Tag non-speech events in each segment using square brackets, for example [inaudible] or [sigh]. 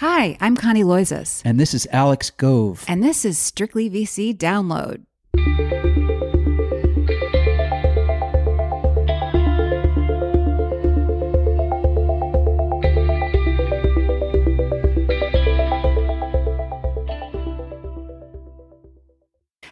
Hi, I'm Connie Loizos. And this is Alex Gove. And this is Strictly VC Download.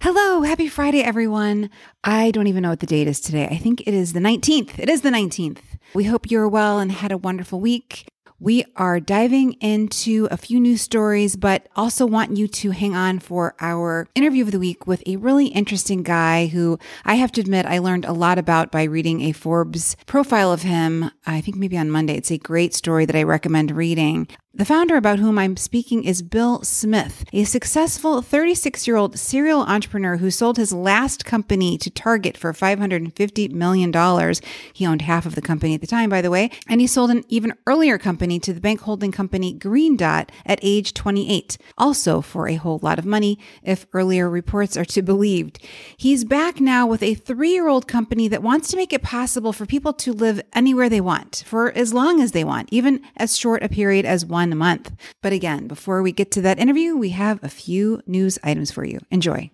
Hello, happy Friday, everyone. I don't even know what the date is today. I think it is the 19th. It is the 19th. We hope you're well and had a wonderful week. We are diving into a few news stories, but also want you to hang on for our interview of the week with a really interesting guy who I have to admit I learned a lot about by reading a Forbes profile of him. I think maybe on Monday. It's a great story that I recommend reading. The founder about whom I'm speaking is Bill Smith, a successful 36 year old serial entrepreneur who sold his last company to Target for $550 million. He owned half of the company at the time, by the way, and he sold an even earlier company to the bank holding company Green Dot at age 28, also for a whole lot of money, if earlier reports are to be believed. He's back now with a three year old company that wants to make it possible for people to live anywhere they want for as long as they want, even as short a period as one one month. But again, before we get to that interview, we have a few news items for you. Enjoy.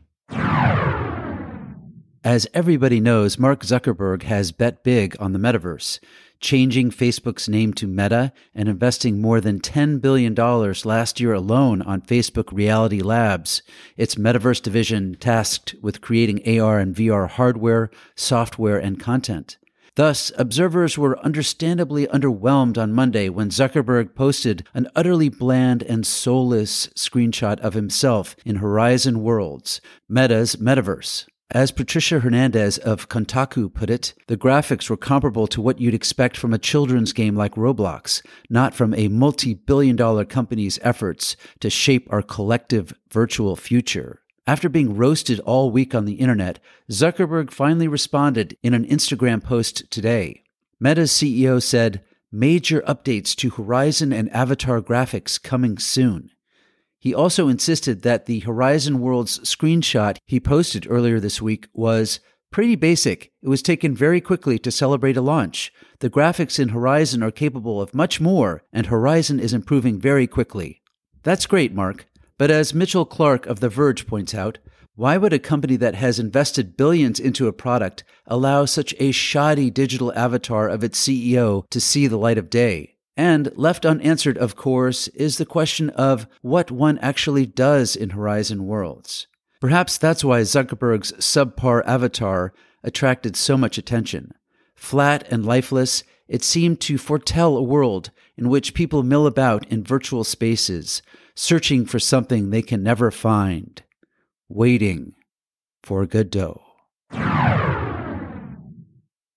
As everybody knows, Mark Zuckerberg has bet big on the metaverse, changing Facebook's name to Meta and investing more than $10 billion last year alone on Facebook Reality Labs, its metaverse division tasked with creating AR and VR hardware, software, and content. Thus, observers were understandably underwhelmed on Monday when Zuckerberg posted an utterly bland and soulless screenshot of himself in Horizon Worlds, Meta's metaverse. As Patricia Hernandez of Kotaku put it, the graphics were comparable to what you'd expect from a children's game like Roblox, not from a multi billion dollar company's efforts to shape our collective virtual future. After being roasted all week on the internet, Zuckerberg finally responded in an Instagram post today. Meta's CEO said, Major updates to Horizon and Avatar graphics coming soon. He also insisted that the Horizon Worlds screenshot he posted earlier this week was pretty basic. It was taken very quickly to celebrate a launch. The graphics in Horizon are capable of much more, and Horizon is improving very quickly. That's great, Mark. But as Mitchell Clark of The Verge points out, why would a company that has invested billions into a product allow such a shoddy digital avatar of its CEO to see the light of day? And left unanswered, of course, is the question of what one actually does in Horizon Worlds. Perhaps that's why Zuckerberg's subpar avatar attracted so much attention. Flat and lifeless, it seemed to foretell a world in which people mill about in virtual spaces, searching for something they can never find, waiting for Godot.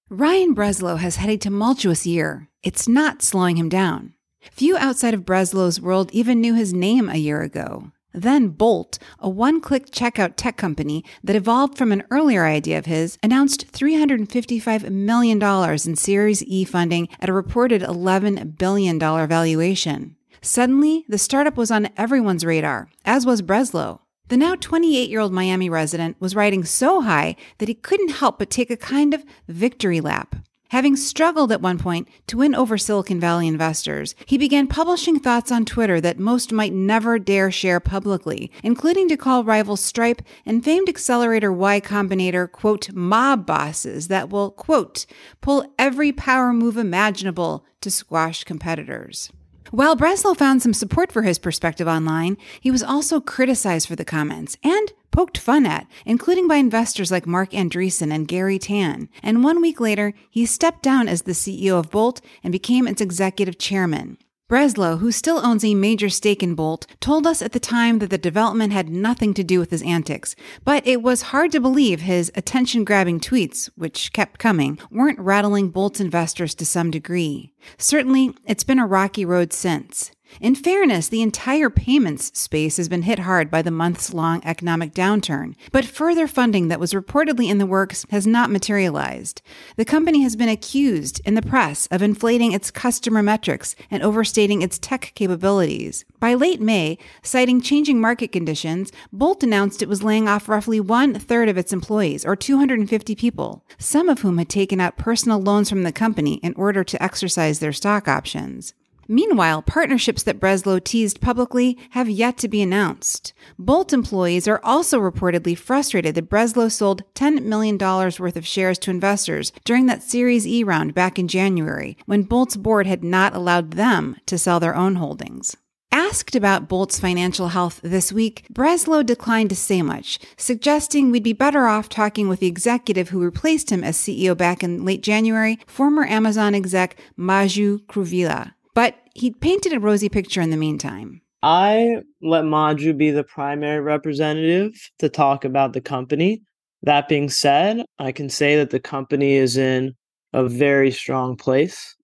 Ryan Breslow has had a tumultuous year. It's not slowing him down. Few outside of Breslow's world even knew his name a year ago. Then Bolt, a one click checkout tech company that evolved from an earlier idea of his, announced $355 million in Series E funding at a reported $11 billion valuation. Suddenly, the startup was on everyone's radar, as was Breslow. The now 28 year old Miami resident was riding so high that he couldn't help but take a kind of victory lap. Having struggled at one point to win over Silicon Valley investors, he began publishing thoughts on Twitter that most might never dare share publicly, including to call rival Stripe and famed accelerator Y Combinator, quote, mob bosses that will, quote, pull every power move imaginable to squash competitors. While Breslow found some support for his perspective online, he was also criticized for the comments and poked fun at, including by investors like Marc Andreessen and Garry Tan. And one week later, he stepped down as the CEO of Bolt and became its executive chairman. Breslow, who still owns a major stake in Bolt, told us at the time that the development had nothing to do with his antics, but it was hard to believe his attention grabbing tweets, which kept coming, weren't rattling Bolt's investors to some degree. Certainly, it's been a rocky road since. In fairness, the entire payments space has been hit hard by the months long economic downturn, but further funding that was reportedly in the works has not materialized. The company has been accused in the press of inflating its customer metrics and overstating its tech capabilities. By late May, citing changing market conditions, Bolt announced it was laying off roughly one third of its employees, or 250 people, some of whom had taken out personal loans from the company in order to exercise their stock options. Meanwhile, partnerships that Breslow teased publicly have yet to be announced. Bolt employees are also reportedly frustrated that Breslow sold $10 million worth of shares to investors during that Series E round back in January, when Bolt's board had not allowed them to sell their own holdings. Asked about Bolt's financial health this week, Breslow declined to say much, suggesting we'd be better off talking with the executive who replaced him as CEO back in late January, former Amazon exec Maju Kuruvilla. But he'd painted a rosy picture in the meantime. I let Maju be the primary representative to talk about the company. That being said, I can say that the company is in a very strong place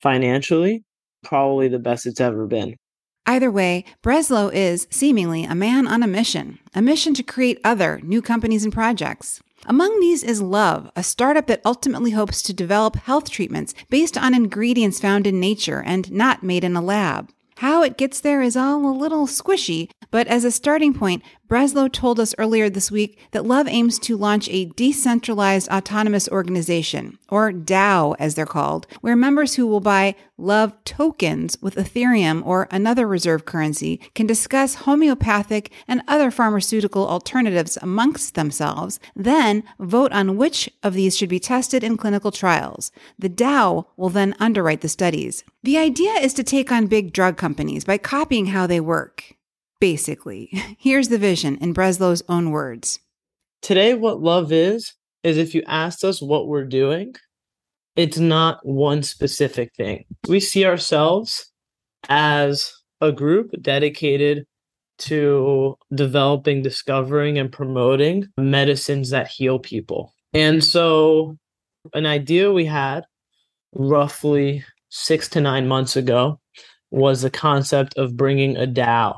financially, probably the best it's ever been. Either way, Breslow is seemingly a man on a mission, a mission to create other new companies and projects. Among these is Love, a startup that ultimately hopes to develop health treatments based on ingredients found in nature and not made in a lab. How it gets there is all a little squishy, but as a starting point, Breslow told us earlier this week that Love aims to launch a decentralized autonomous organization, or DAO as they're called, where members who will buy Love tokens with Ethereum or another reserve currency can discuss homeopathic and other pharmaceutical alternatives amongst themselves, then vote on which of these should be tested in clinical trials. The DAO will then underwrite the studies. The idea is to take on big drug companies by copying how they work. Basically, here's the vision in Breslow's own words. Today, what love is, is if you asked us what we're doing, it's not one specific thing. We see ourselves as a group dedicated to developing, discovering, and promoting medicines that heal people. And so, an idea we had roughly six to nine months ago was the concept of bringing a DAO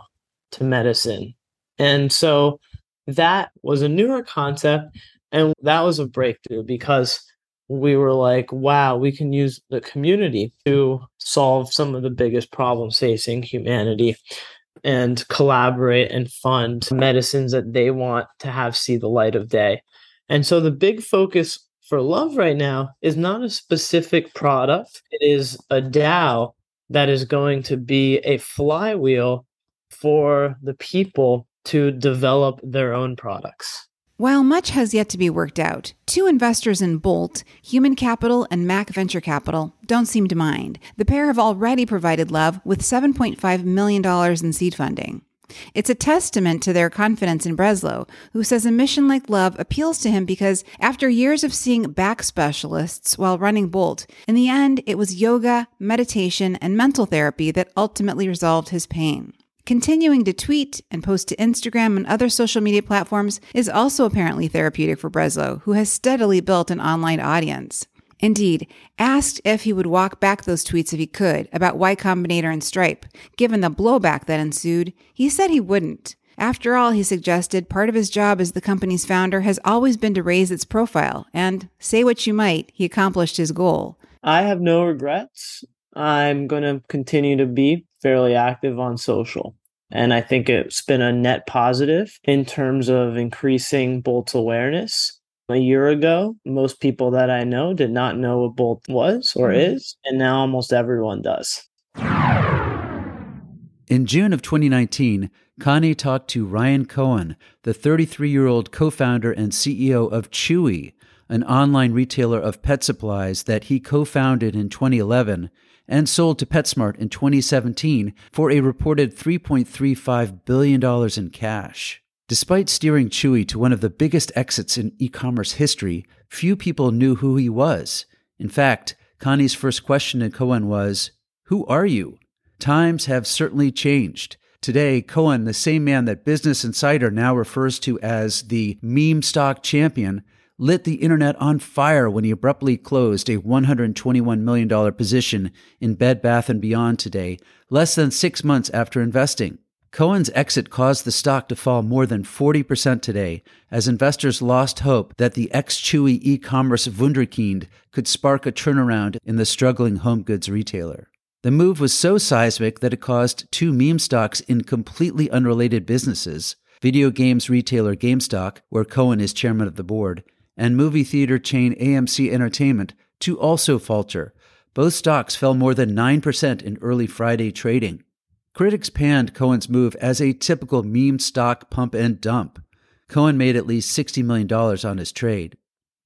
to medicine. And so that was a newer concept. And that was a breakthrough because we were like, wow, we can use the community to solve some of the biggest problems facing humanity and collaborate and fund medicines that they want to have see the light of day. And so the big focus for love right now is not a specific product, it is a DAO that is going to be a flywheel for the people to develop their own products. While much has yet to be worked out, two investors in Bolt, Human Capital and Mac Venture Capital, don't seem to mind. The pair have already provided Love with $7.5 million in seed funding. It's a testament to their confidence in Breslow, who says a mission like Love appeals to him because after years of seeing back specialists while running Bolt, in the end, it was yoga, meditation, and mental therapy that ultimately resolved his pain. Continuing to tweet and post to Instagram and other social media platforms is also apparently therapeutic for Breslow, who has steadily built an online audience. Indeed, asked if he would walk back those tweets if he could about Y Combinator and Stripe, given the blowback that ensued, he said he wouldn't. After all, he suggested, part of his job as the company's founder has always been to raise its profile, and say what you might, he accomplished his goal. I have no regrets. I'm going to continue to be fairly active on social. And I think it's been a net positive in terms of increasing Bolt's awareness. A year ago, most people that I know did not know what Bolt was or mm-hmm. is, and now almost everyone does. In June of 2019, Connie talked to Ryan Cohen, the 33 year old co founder and CEO of Chewy, an online retailer of pet supplies that he co founded in 2011 and sold to PetSmart in 2017 for a reported $3.35 billion in cash. Despite steering Chewy to one of the biggest exits in e commerce history, few people knew who he was. In fact, Connie's first question to Cohen was, Who are you? Times have certainly changed. Today, Cohen, the same man that Business Insider now refers to as the meme stock champion, lit the internet on fire when he abruptly closed a $121 million position in Bed Bath & Beyond today, less than six months after investing. Cohen's exit caused the stock to fall more than 40% today as investors lost hope that the ex Chewy e commerce Wunderkind could spark a turnaround in the struggling home goods retailer. The move was so seismic that it caused two meme stocks in completely unrelated businesses video games retailer GameStop, where Cohen is chairman of the board, and movie theater chain AMC Entertainment to also falter, Both stocks fell more than 9% in early Friday trading. Critics panned Cohen's move as a typical meme stock pump and dump. Cohen made at least $60 million on his trade.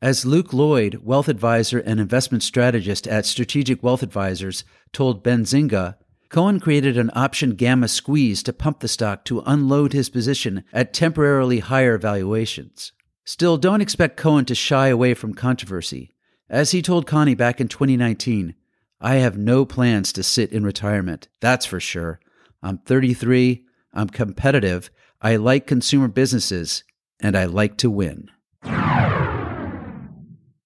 As Luke Lloyd, wealth advisor and investment strategist at Strategic Wealth Advisors, told Benzinga, Cohen created an option gamma squeeze to pump the stock to unload his position at temporarily higher valuations. Still, don't expect Cohen to shy away from controversy. As he told Connie back in 2019, I have no plans to sit in retirement, that's for sure. I'm 33, I'm competitive, I like consumer businesses, and I like to win.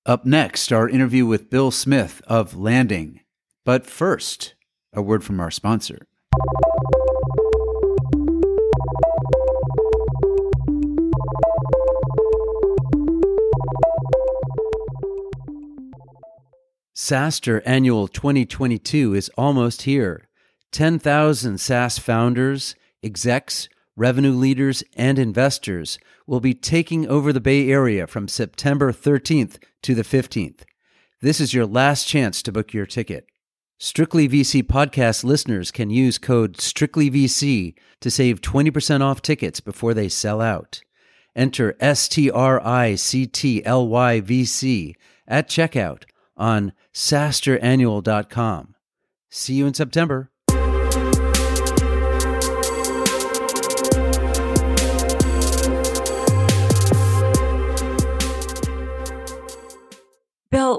Up next, our interview with Bill Smith of Landing. But first, a word from our sponsor. SaaStr Annual 2022 is almost here. 10,000 SaaS founders, execs, revenue leaders, and investors will be taking over the Bay Area from September 13th to the 15th. This is your last chance to book your ticket. Strictly VC podcast listeners can use code StrictlyVC to save 20% off tickets before they sell out. Enter S T R I C T L Y V C at checkout on SaaStrAnnual.com. See you in September.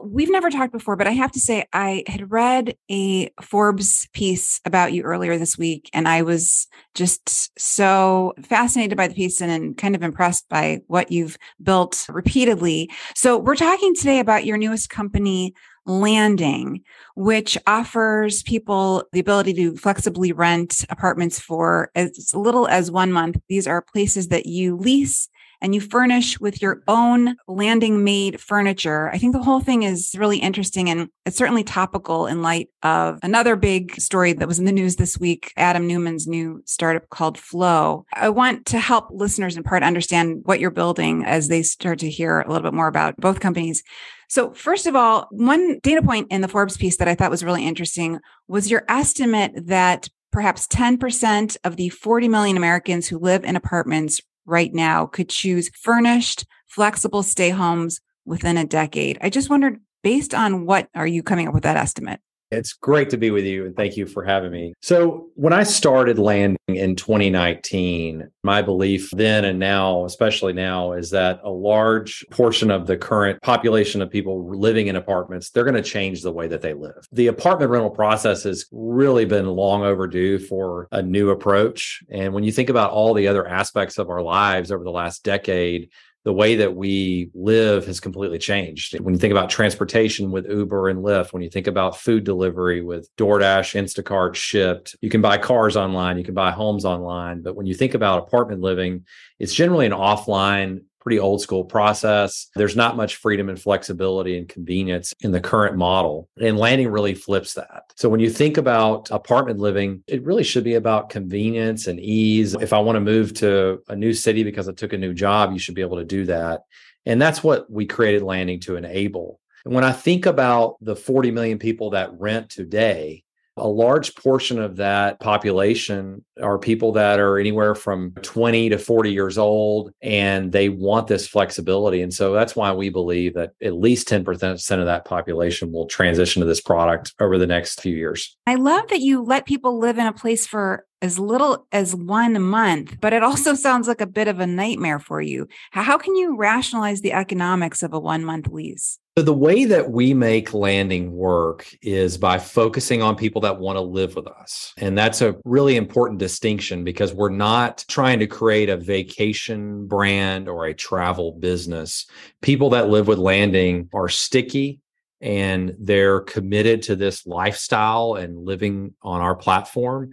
We've never talked before, but I have to say, I had read a Forbes piece about you earlier this week, and I was just so fascinated by the piece and, and kind of impressed by what you've built repeatedly. So, we're talking today about your newest company, Landing, which offers people the ability to flexibly rent apartments for as little as one month. These are places that you lease and you furnish with your own landing made furniture. I think the whole thing is really interesting and it's certainly topical in light of another big story that was in the news this week Adam Neumann's new startup called Flow. I want to help listeners in part understand what you're building as they start to hear a little bit more about both companies. So, first of all, one data point in the Forbes piece that I thought was really interesting was your estimate that perhaps 10% of the 40 million Americans who live in apartments right now could choose furnished, flexible stay homes within a decade. I just wondered, based on what are you coming up with that estimate? It's great to be with you and thank you for having me. So, when I started landing in 2019, my belief then and now, especially now, is that a large portion of the current population of people living in apartments, they're going to change the way that they live. The apartment rental process has really been long overdue for a new approach. And when you think about all the other aspects of our lives over the last decade, the way that we live has completely changed. When you think about transportation with Uber and Lyft, when you think about food delivery with DoorDash, Instacart, Shipt, you can buy cars online, you can buy homes online. But when you think about apartment living, it's generally an offline pretty old school process. There's not much freedom and flexibility and convenience in the current model. And landing really flips that. So when you think about apartment living, it really should be about convenience and ease. If I want to move to a new city because I took a new job, you should be able to do that. And that's what we created landing to enable. And when I think about the 40 million people that rent today, a large portion of that population are people that are anywhere from 20 to 40 years old and they want this flexibility. And so that's why we believe that at least 10% of that population will transition to this product over the next few years. I love that you let people live in a place for as little as one month, but it also [laughs] sounds like a bit of a nightmare for you. How can you rationalize the economics of a one month lease? So the way that we make landing work is by focusing on people that want to live with us. And that's a really important distinction because we're not trying to create a vacation brand or a travel business. People that live with landing are sticky and they're committed to this lifestyle and living on our platform.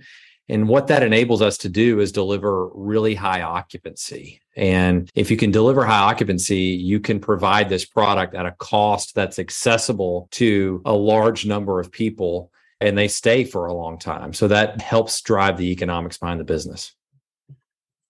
And what that enables us to do is deliver really high occupancy. And if you can deliver high occupancy, you can provide this product at a cost that's accessible to a large number of people and they stay for a long time. So that helps drive the economics behind the business.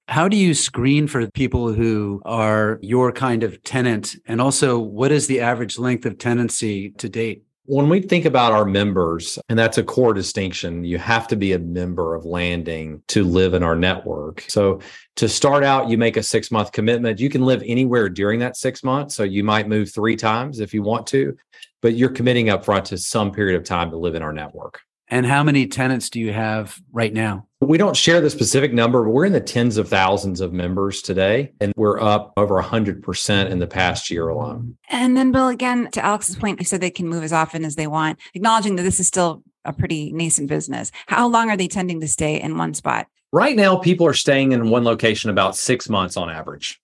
How do you screen for people who are your kind of tenant? And also, what is the average length of tenancy to date? When we think about our members, and that's a core distinction, you have to be a member of Landing to live in our network. So to start out, you make a six month commitment. You can live anywhere during that six months. So you might move three times if you want to, but you're committing up front to some period of time to live in our network. And how many tenants do you have right now? We don't share the specific number, but we're in the tens of thousands of members today, and we're up over 100% in the past year alone. And then, Bill, again, to Alex's point, you said they can move as often as they want, acknowledging that this is still a pretty nascent business. How long are they tending to stay in one spot? Right now, people are staying in one location about six months on average.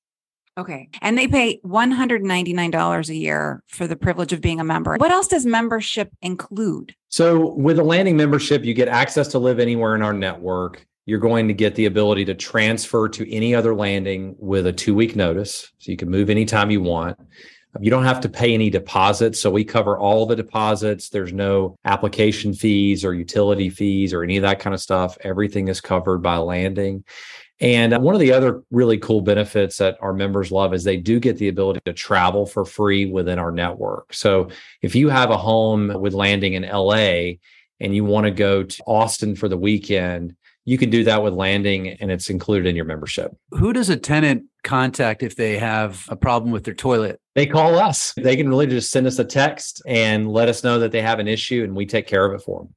Okay. And they pay $199 a year for the privilege of being a member. What else does membership include? So, with a landing membership, you get access to live anywhere in our network. You're going to get the ability to transfer to any other landing with a two week notice. So, you can move anytime you want. You don't have to pay any deposits. So, we cover all the deposits. There's no application fees or utility fees or any of that kind of stuff. Everything is covered by landing. And uh, one of the other really cool benefits that our members love is they do get the ability to travel for free within our network. So if you have a home with landing in LA and you want to go to Austin for the weekend, you can do that with landing and it's included in your membership. Who does a tenant contact if they have a problem with their toilet? They call us. They can really just send us a text and let us know that they have an issue and we take care of it for them.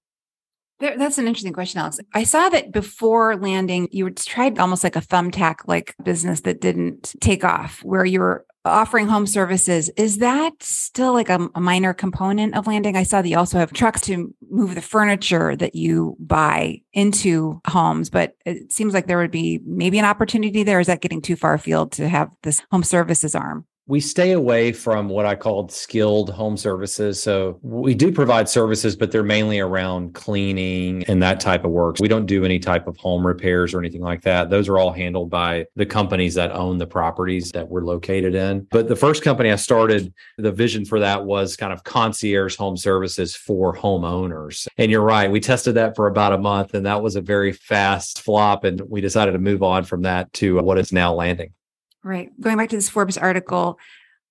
There, that's an interesting question, Alex. I saw that before landing, you tried almost like a thumbtack like business that didn't take off, where you were offering home services. Is that still like a, a, minor component of landing? I saw that you also have trucks to move the furniture that you buy into homes, but it seems like there would be maybe an opportunity there. Is that getting too far afield to have this home services arm? We stay away from what I called skilled home services. So we do provide services, but they're mainly around cleaning and that type of work. We don't do any type of home repairs or anything like that. Those are all handled by the companies that own the properties that we're located in. But the first company I started, the vision for that was kind of concierge home services for homeowners. And you're right, we tested that for about a month and that was a very fast flop. And we decided to move on from that to what is now landing. Right. Going back to this Forbes article,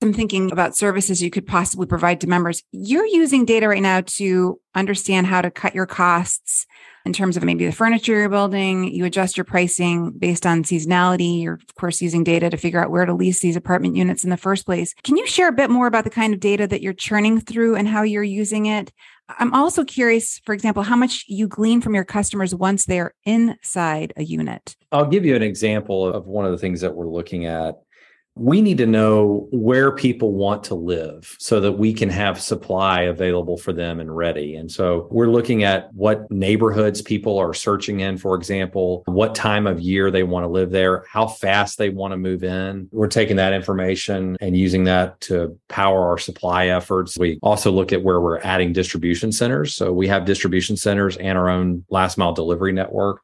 I'm thinking about services you could possibly provide to members. You're using data right now to understand how to cut your costs in terms of maybe the furniture you're building. You adjust your pricing based on seasonality. You're, of course, using data to figure out where to lease these apartment units in the first place. Can you share a bit more about the kind of data that you're churning through and how you're using it? I'm also curious, for example, how much you glean from your customers once they're inside a unit. I'll give you an example of one of the things that we're looking at we need to know where people want to live so that we can have supply available for them and ready. And so we're looking at what neighborhoods people are searching in, for example, what time of year they want to live there, how fast they want to move in. We're taking that information and using that to power our supply efforts. We also look at where we're adding distribution centers. So we have distribution centers and our own last mile delivery network.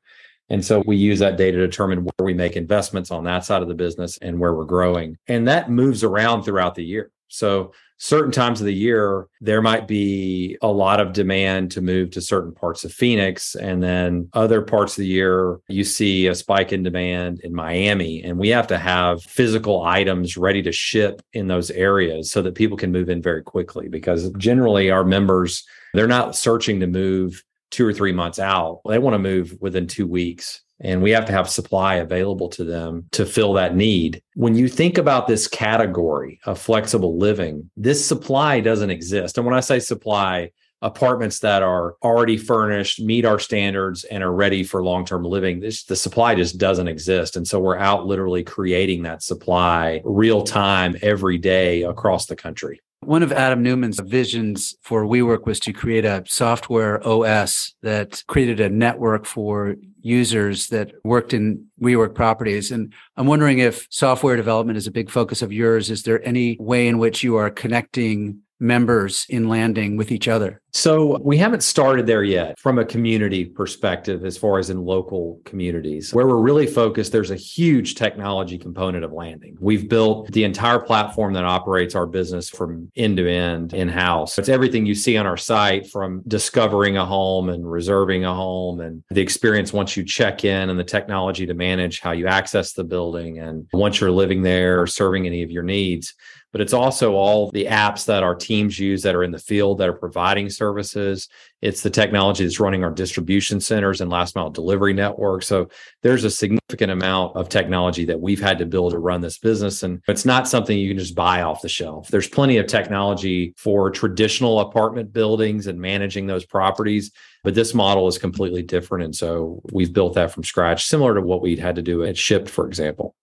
And so we use that data to determine where we make investments on that side of the business and where we're growing. And that moves around throughout the year. So certain times of the year, there might be a lot of demand to move to certain parts of Phoenix. And then other parts of the year, you see a spike in demand in Miami. And we have to have physical items ready to ship in those areas so that people can move in very quickly because generally our members, they're not searching to move two or three months out. They want to move within two weeks. And we have to have supply available to them to fill that need. When you think about this category of flexible living, this supply doesn't exist. And when I say supply, apartments that are already furnished, meet our standards, and are ready for long term living, this, the supply just doesn't exist. And so we're out literally creating that supply real time every day across the country. One of Adam Neumann's visions for WeWork was to create a software OS that created a network for users that worked in WeWork properties. And I'm wondering if software development is a big focus of yours. Is there any way in which you are connecting members in landing with each other? So we haven't started there yet from a community perspective, as far as in local communities. Where we're really focused, there's a huge technology component of landing. We've built the entire platform that operates our business from end to end in house. It's everything you see on our site from discovering a home and reserving a home and the experience once you check in and the technology to manage how you access the building and once you're living there or serving any of your needs but it's also all the apps that our teams use that are in the field that are providing services. It's the technology that's running our distribution centers and last mile delivery network. So there's a significant amount of technology that we've had to build to run this business. And it's not something you can just buy off the shelf. There's plenty of technology for traditional apartment buildings and managing those properties. But this model is completely different. And so we've built that from scratch, similar to what we'd had to do at Shipt, for example.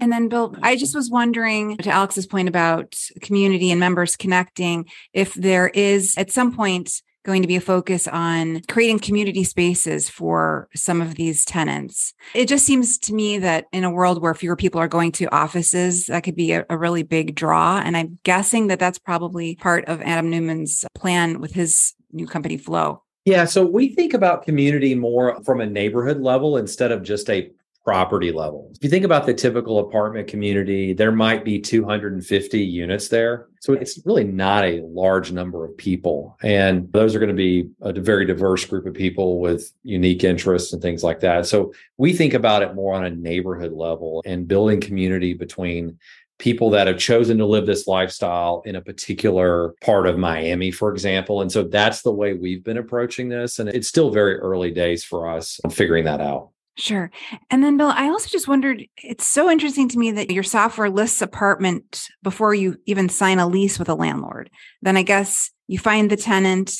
And then, Bill, I just was wondering to Alex's point about community and members connecting, if there is at some point going to be a focus on creating community spaces for some of these tenants. It just seems to me that in a world where fewer people are going to offices, that could be a, a really big draw. And I'm guessing that that's probably part of Adam Neumann's plan with his new company, Flow. Yeah, so we think about community more from a neighborhood level instead of just a property level. If you think about the typical apartment community, there might be 250 units there. So it's really not a large number of people. And those are going to be a very diverse group of people with unique interests and things like that. So we think about it more on a neighborhood level and building community between people that have chosen to live this lifestyle in a particular part of Miami, for example. And so that's the way we've been approaching this. And it's still very early days for us figuring that out. Sure. And then, Bill, I also just wondered it's so interesting to me that your software lists apartment before you even sign a lease with a landlord. Then I guess you find the tenant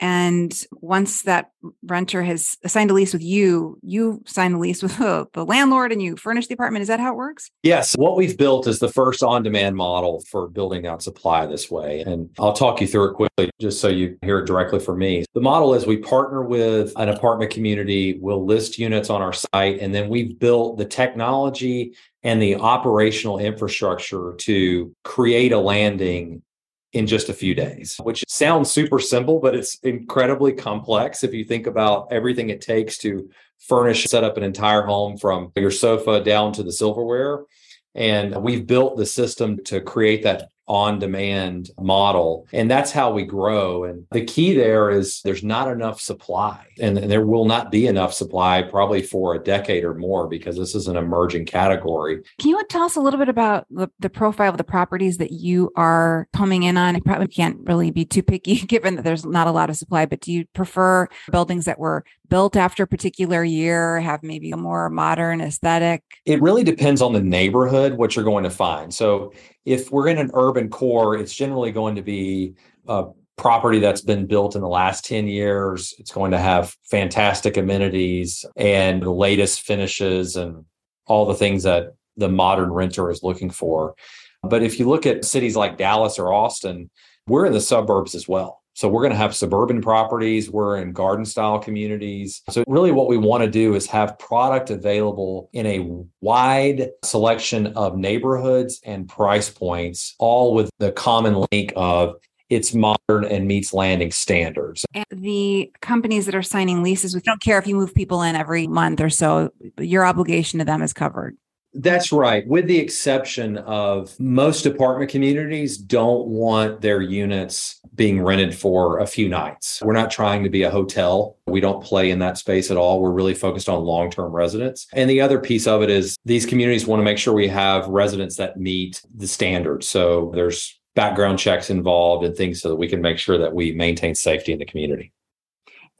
and once that renter has signed a lease with you, you sign the lease with [laughs] the landlord and you furnish the apartment. Is that how it works? Yes. What we've built is the first on demand model for building out supply this way. And I'll talk you through it quickly just so you hear it directly from me. The model is we partner with an apartment community, we'll list units on our site, and then we've built the technology and the operational infrastructure to create a landing in just a few days, which sounds super simple, but it's incredibly complex if you think about everything it takes to furnish, set up an entire home from your sofa down to the silverware. And we've built the system to create that on demand model. And that's how we grow. And the key there is there's not enough supply, and there will not be enough supply probably for a decade or more because this is an emerging category. Can you tell us a little bit about the, the profile of the properties that you are coming in on? You probably can't really be too picky [laughs] given that there's not a lot of supply, but do you prefer buildings that were built after a particular year, have maybe a more modern aesthetic? It really depends on the neighborhood, what you're going to find. So if we're in an urban core, it's generally going to be a property that's been built in the last 10 years. It's going to have fantastic amenities and the latest finishes and all the things that the modern renter is looking for. But if you look at cities like Dallas or Austin, we're in the suburbs as well. So we're going to have suburban properties. We're in garden style communities. So really what we want to do is have product available in a wide selection of neighborhoods and price points, all with the common link of it's modern and meets landing standards. And the companies that are signing leases, we don't care if you move people in every month or so, your obligation to them is covered. That's right. With the exception of most apartment communities don't want their units being rented for a few nights. We're not trying to be a hotel. We don't play in that space at all. We're really focused on long term residents. And the other piece of it is these communities want to make sure we have residents that meet the standards. So there's background checks involved and things so that we can make sure that we maintain safety in the community.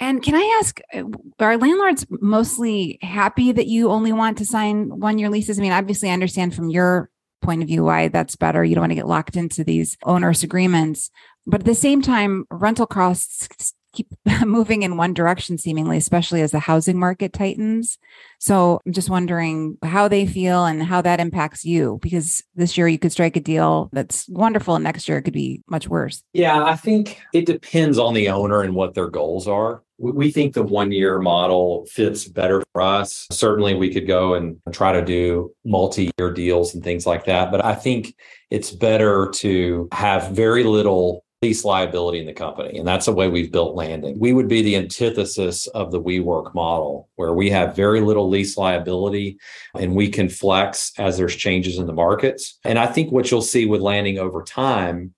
And can I ask, uh, are landlords mostly happy that you only want to sign one year leases? I mean, obviously, I understand from your point of view why that's better. You don't want to get locked into these onerous agreements. But at the same time, rental costs keep [laughs] moving in one direction, seemingly, especially as the housing market tightens. So I'm just wondering how they feel and how that impacts you, because this year you could strike a deal that's wonderful, and next year it could be much worse. Yeah, I think it depends on the owner and what their goals are. We think the one year model fits better for us. Certainly, we could go and try to do multi year deals and things like that. But I think it's better to have very little lease liability in the company. And that's the way we've built landing. We would be the antithesis of the WeWork model, where we have very little lease liability and we can flex as there's changes in the markets. And I think what you'll see with landing over time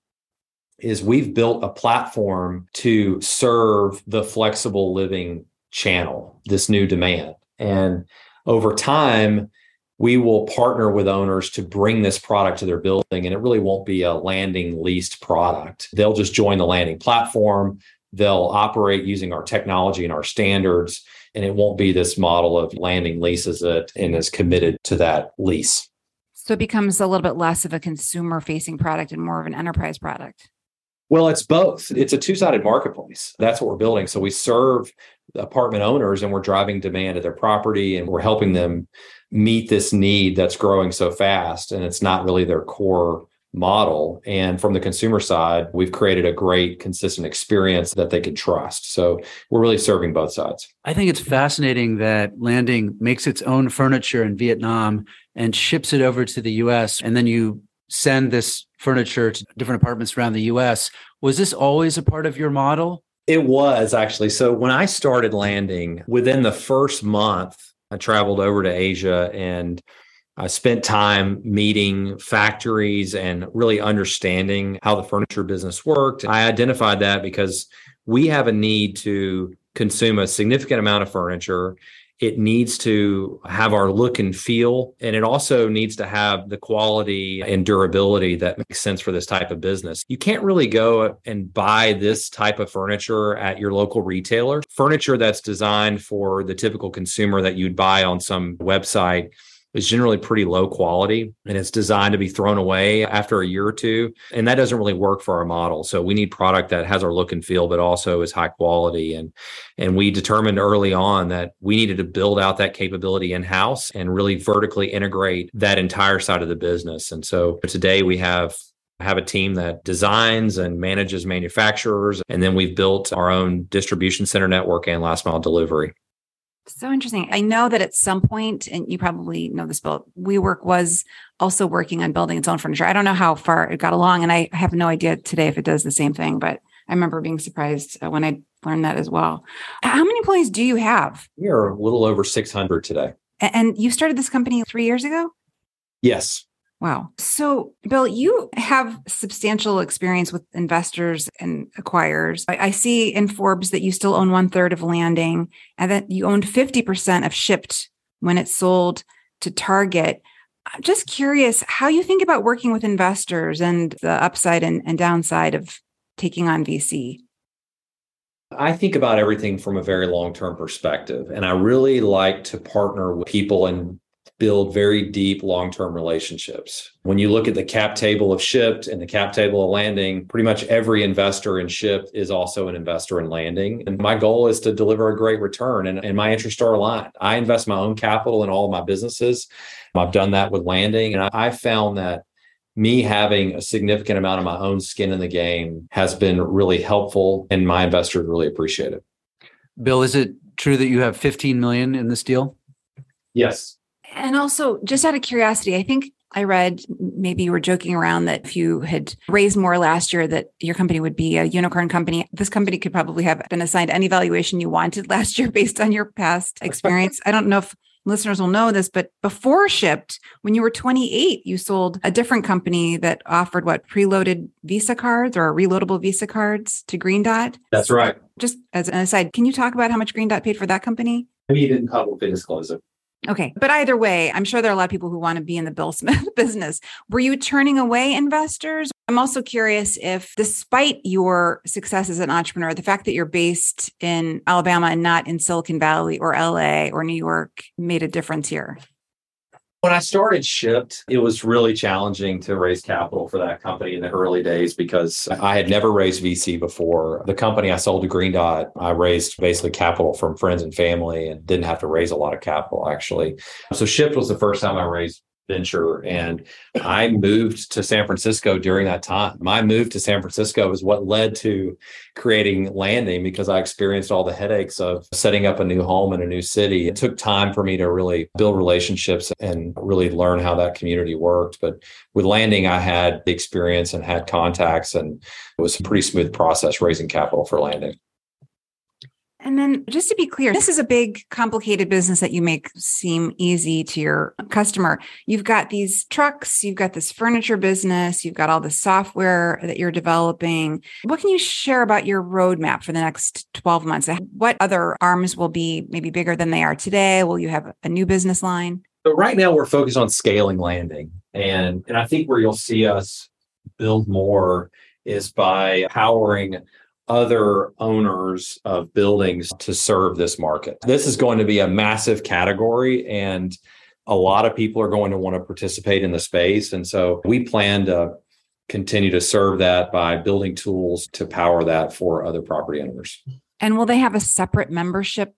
is we've built a platform to serve the flexible living channel, this new demand. And over time, we will partner with owners to bring this product to their building and it really won't be a landing leased product they'll just join the landing platform they'll operate using our technology and our standards and it won't be this model of landing leases it and is committed to that lease so it becomes a little bit less of a consumer facing product and more of an enterprise product well, it's both. It's a two sided marketplace. That's what we're building. So we serve apartment owners and we're driving demand at their property and we're helping them meet this need that's growing so fast. And it's not really their core model. And from the consumer side, we've created a great, consistent experience that they can trust. So we're really serving both sides. I think it's fascinating that Landing makes its own furniture in Vietnam and ships it over to the US. And then you send this furniture to different apartments around the US. Was this always a part of your model? It was actually. So when I started landing, within the first month, I traveled over to Asia and I spent time meeting factories and really understanding how the furniture business worked. I identified that because we have a need to consume a significant amount of furniture it needs to have our look and feel, and it also needs to have the quality and durability that makes sense for this type of business. You can't really go and buy this type of furniture at your local retailer. Furniture that's designed for the typical consumer that you'd buy on some website is generally pretty low quality and it's designed to be thrown away after a year or two. And that doesn't really work for our model. So we need product that has our look and feel, but also is high quality. And and we determined early on that we needed to build out that capability in-house and really vertically integrate that entire side of the business. And so today we have have a team that designs and manages manufacturers. And then we've built our own distribution center network and last mile delivery. So interesting. I know that at some point, and you probably know this, Bill, WeWork was also working on building its own furniture. I don't know how far it got along, and I have no idea today if it does the same thing, but I remember being surprised uh, when I learned that as well. How many employees do you have? We are a little over 600 today. And you started this company three years ago? Yes. Wow. So, Bill, you have substantial experience with investors and acquirers. I, I, see in Forbes that you still own one third of Landing and that you owned 50% of Shipt when it sold to Target. I'm just curious how you think about working with investors and the upside and, and downside of taking on VC. I think about everything from a very long term perspective. And I really like to partner with people and build very deep long term relationships. When you look at the cap table of Shipt and the cap table of landing, pretty much every investor in Shipt is also an investor in landing. And my goal is to deliver a great return, and, and my interests are aligned. I invest my own capital in all of my businesses. I've done that with landing, and I, I found that me having a significant amount of my own skin in the game has been really helpful, and my investors really appreciate it. Bill, is it true that you have 15 million in this deal? Yes. And also, just out of curiosity, I think I read maybe you were joking around that if you had raised more last year, that your company would be a unicorn company. This company could probably have been assigned any valuation you wanted [laughs] last year based on your past [laughs] experience. I don't know if listeners will know this, but before Shipt, when you were 28, you sold a different company that offered what preloaded Visa cards or reloadable Visa cards to Green Dot. That's right. Just as an aside, can you talk about how much Green Dot paid for that company? We didn't publicly disclose it. Okay. But either way, I'm sure there are a lot of people who want to be in the Bill Smith [laughs] business. Were you turning away investors? I'm also curious if, despite your success as an entrepreneur, the fact that you're based in Alabama and not in Silicon Valley or LA or New York made a difference here. When I started Shipt, it was really challenging to raise capital for that company in the early days because I had never raised VC before. The company I sold to Green Dot, I raised basically capital from friends and family and didn't have to raise a lot of capital actually. So Shipt was the first time I raised venture. And I moved to San Francisco during that time. My move to San Francisco is what led to creating Landing because I experienced all the headaches of setting up a new home in a new city. It took time for me to really build relationships and really learn how that community worked. But with Landing, I had the experience and had contacts, and it was a pretty smooth process raising capital for Landing. And then just to be clear, this is a big, complicated business that you make seem easy to your customer. You've got these trucks, you've got this furniture business, you've got all the software that you're developing. What can you share about your roadmap for the next 12 months? What other arms will be maybe bigger than they are today? Will you have a new business line? So right now we're focused on scaling landing. And, and I think where you'll see us build more is by powering other owners of buildings to serve this market. This is going to be a massive category and a lot of people are going to want to participate in the space. And so we plan to continue to serve that by building tools to power that for other property owners. And will they have a separate membership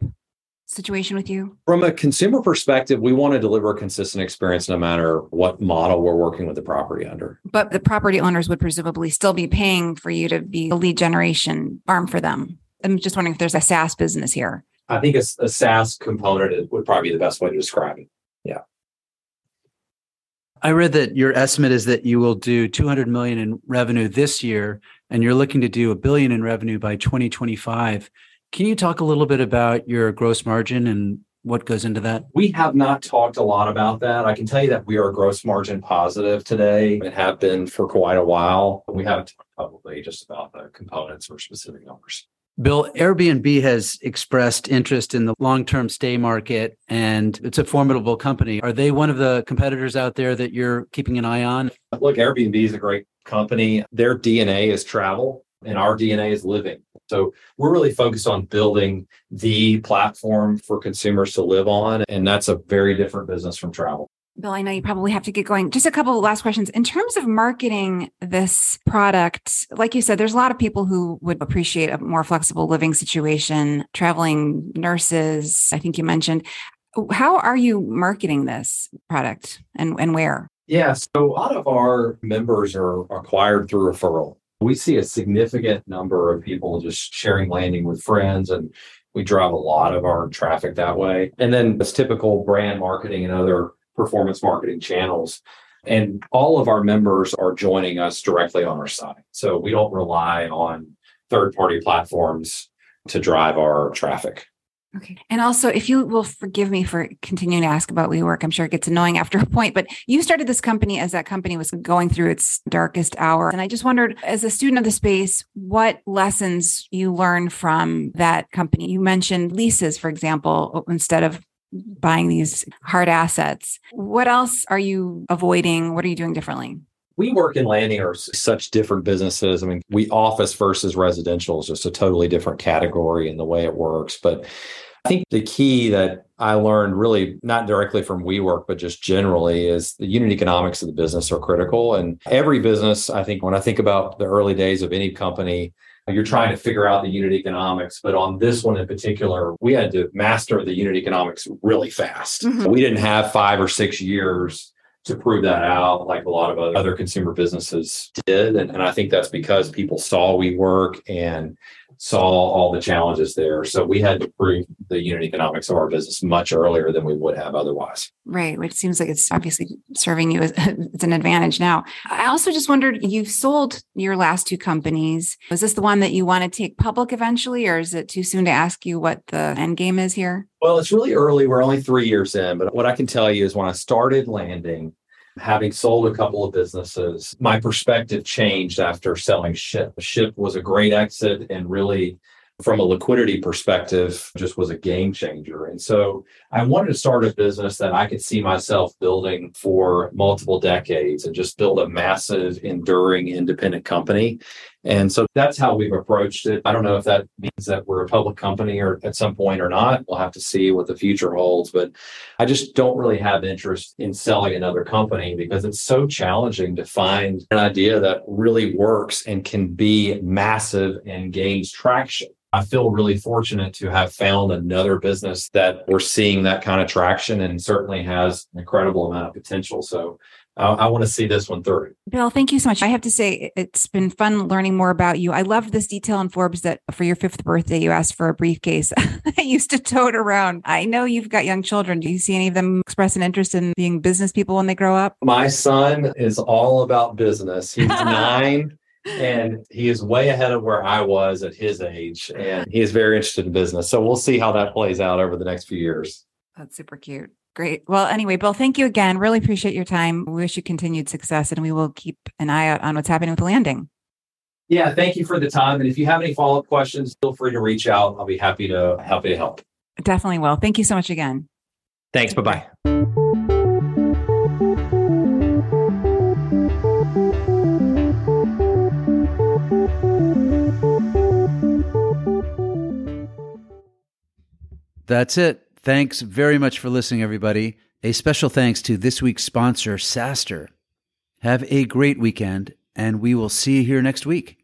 situation with you? From a consumer perspective, we want to deliver a consistent experience no matter what model we're working with the property under. But the property owners would presumably still be paying for you to be a lead generation arm for them. I'm just wondering if there's a SaaS business here. I think a, a SaaS component would probably be the best way to describe it. Yeah. I read that your estimate is that you will do 200 million in revenue this year and you're looking to do a billion in revenue by 2025. Can you talk a little bit about your gross margin and what goes into that? We have not talked a lot about that. I can tell you that we are gross margin positive today and have been for quite a while. We haven't talked publicly just about the components or specific numbers. Bill, Airbnb has expressed interest in the long term stay market and it's a formidable company. Are they one of the competitors out there that you're keeping an eye on? Look, Airbnb is a great company. Their DNA is travel and our DNA is living. So we're really focused on building the platform for consumers to live on. And that's a very different business from travel. Bill, I know you probably have to get going. Just a couple of last questions. In terms of marketing this product, like you said, there's a lot of people who would appreciate a more flexible living situation, traveling nurses, I think you mentioned. How are you marketing this product and, and where? Yeah, so a lot of our members are acquired through referral. We see a significant number of people just sharing landing with friends and we drive a lot of our traffic that way. And then it's typical brand marketing and other performance marketing channels. And all of our members are joining us directly on our site. So we don't rely on third party platforms to drive our traffic. Okay. And also, if you will forgive me for continuing to ask about WeWork, I'm sure it gets annoying after a point, but you started this company as that company was going through its darkest hour. And I just wondered, as a student of the space, what lessons you learned from that company? You mentioned leases, for example, instead of buying these hard assets. What else are you avoiding? What are you doing differently? WeWork in landing are such different businesses. I mean, we office versus residential is just a totally different category in the way it works. But I think the key that I learned really not directly from WeWork, but just generally is the unit economics of the business are critical. And every business, I think when I think about the early days of any company, you're trying to figure out the unit economics. But on this one in particular, we had to master the unit economics really fast. Mm-hmm. We didn't have five or six years to prove that out like a lot of other consumer businesses did. And, and I think that's because people saw WeWork and saw all the challenges there. So we had to prove the unit economics of our business much earlier than we would have otherwise. Right. Which seems like it's obviously serving you as [laughs] it's an advantage now. I also just wondered you've sold your last two companies. Is this the one that you want to take public eventually, or is it too soon to ask you what the end game is here? Well, it's really early. We're only three years in, but what I can tell you is when I started landing, having sold a couple of businesses, my perspective changed after selling Shipt. Shipt was a great exit and really from a liquidity perspective just was a game changer and so i wanted to start a business that i could see myself building for multiple decades and just build a massive enduring independent company And so that's how we've approached it. I don't know if that means that we're a public company or at some point or not. We'll have to see what the future holds. But I just don't really have interest in selling another company because it's so challenging to find an idea that really works and can be massive and gains traction. I feel really fortunate to have found another business that we're seeing that kind of traction and certainly has an incredible amount of potential. So uh, I want to see this one through. Bill, thank you so much. I have to say, it's been fun learning more about you. I loved this detail in Forbes that for your fifth birthday, you asked for a briefcase. [laughs] I used to tote around. I know you've got young children. Do you see any of them express an interest in being business people when they grow up? My son is all about business. He's [laughs] nine. and he is way ahead of where I was at his age, and he is very interested in business. So we'll see how that plays out over the next few years. That's super cute. Great. Well, anyway, Bill, thank you again. Really appreciate your time. We wish you continued success and we will keep an eye out on what's happening with the landing. Yeah, thank you for the time. And if you have any follow up questions, feel free to reach out. I'll be happy to happy to help. Definitely will. Thank you so much again. Thanks. Bye bye. That's it. Thanks very much for listening, everybody. A special thanks to this week's sponsor, SaaStr. Have a great weekend, and we will see you here next week.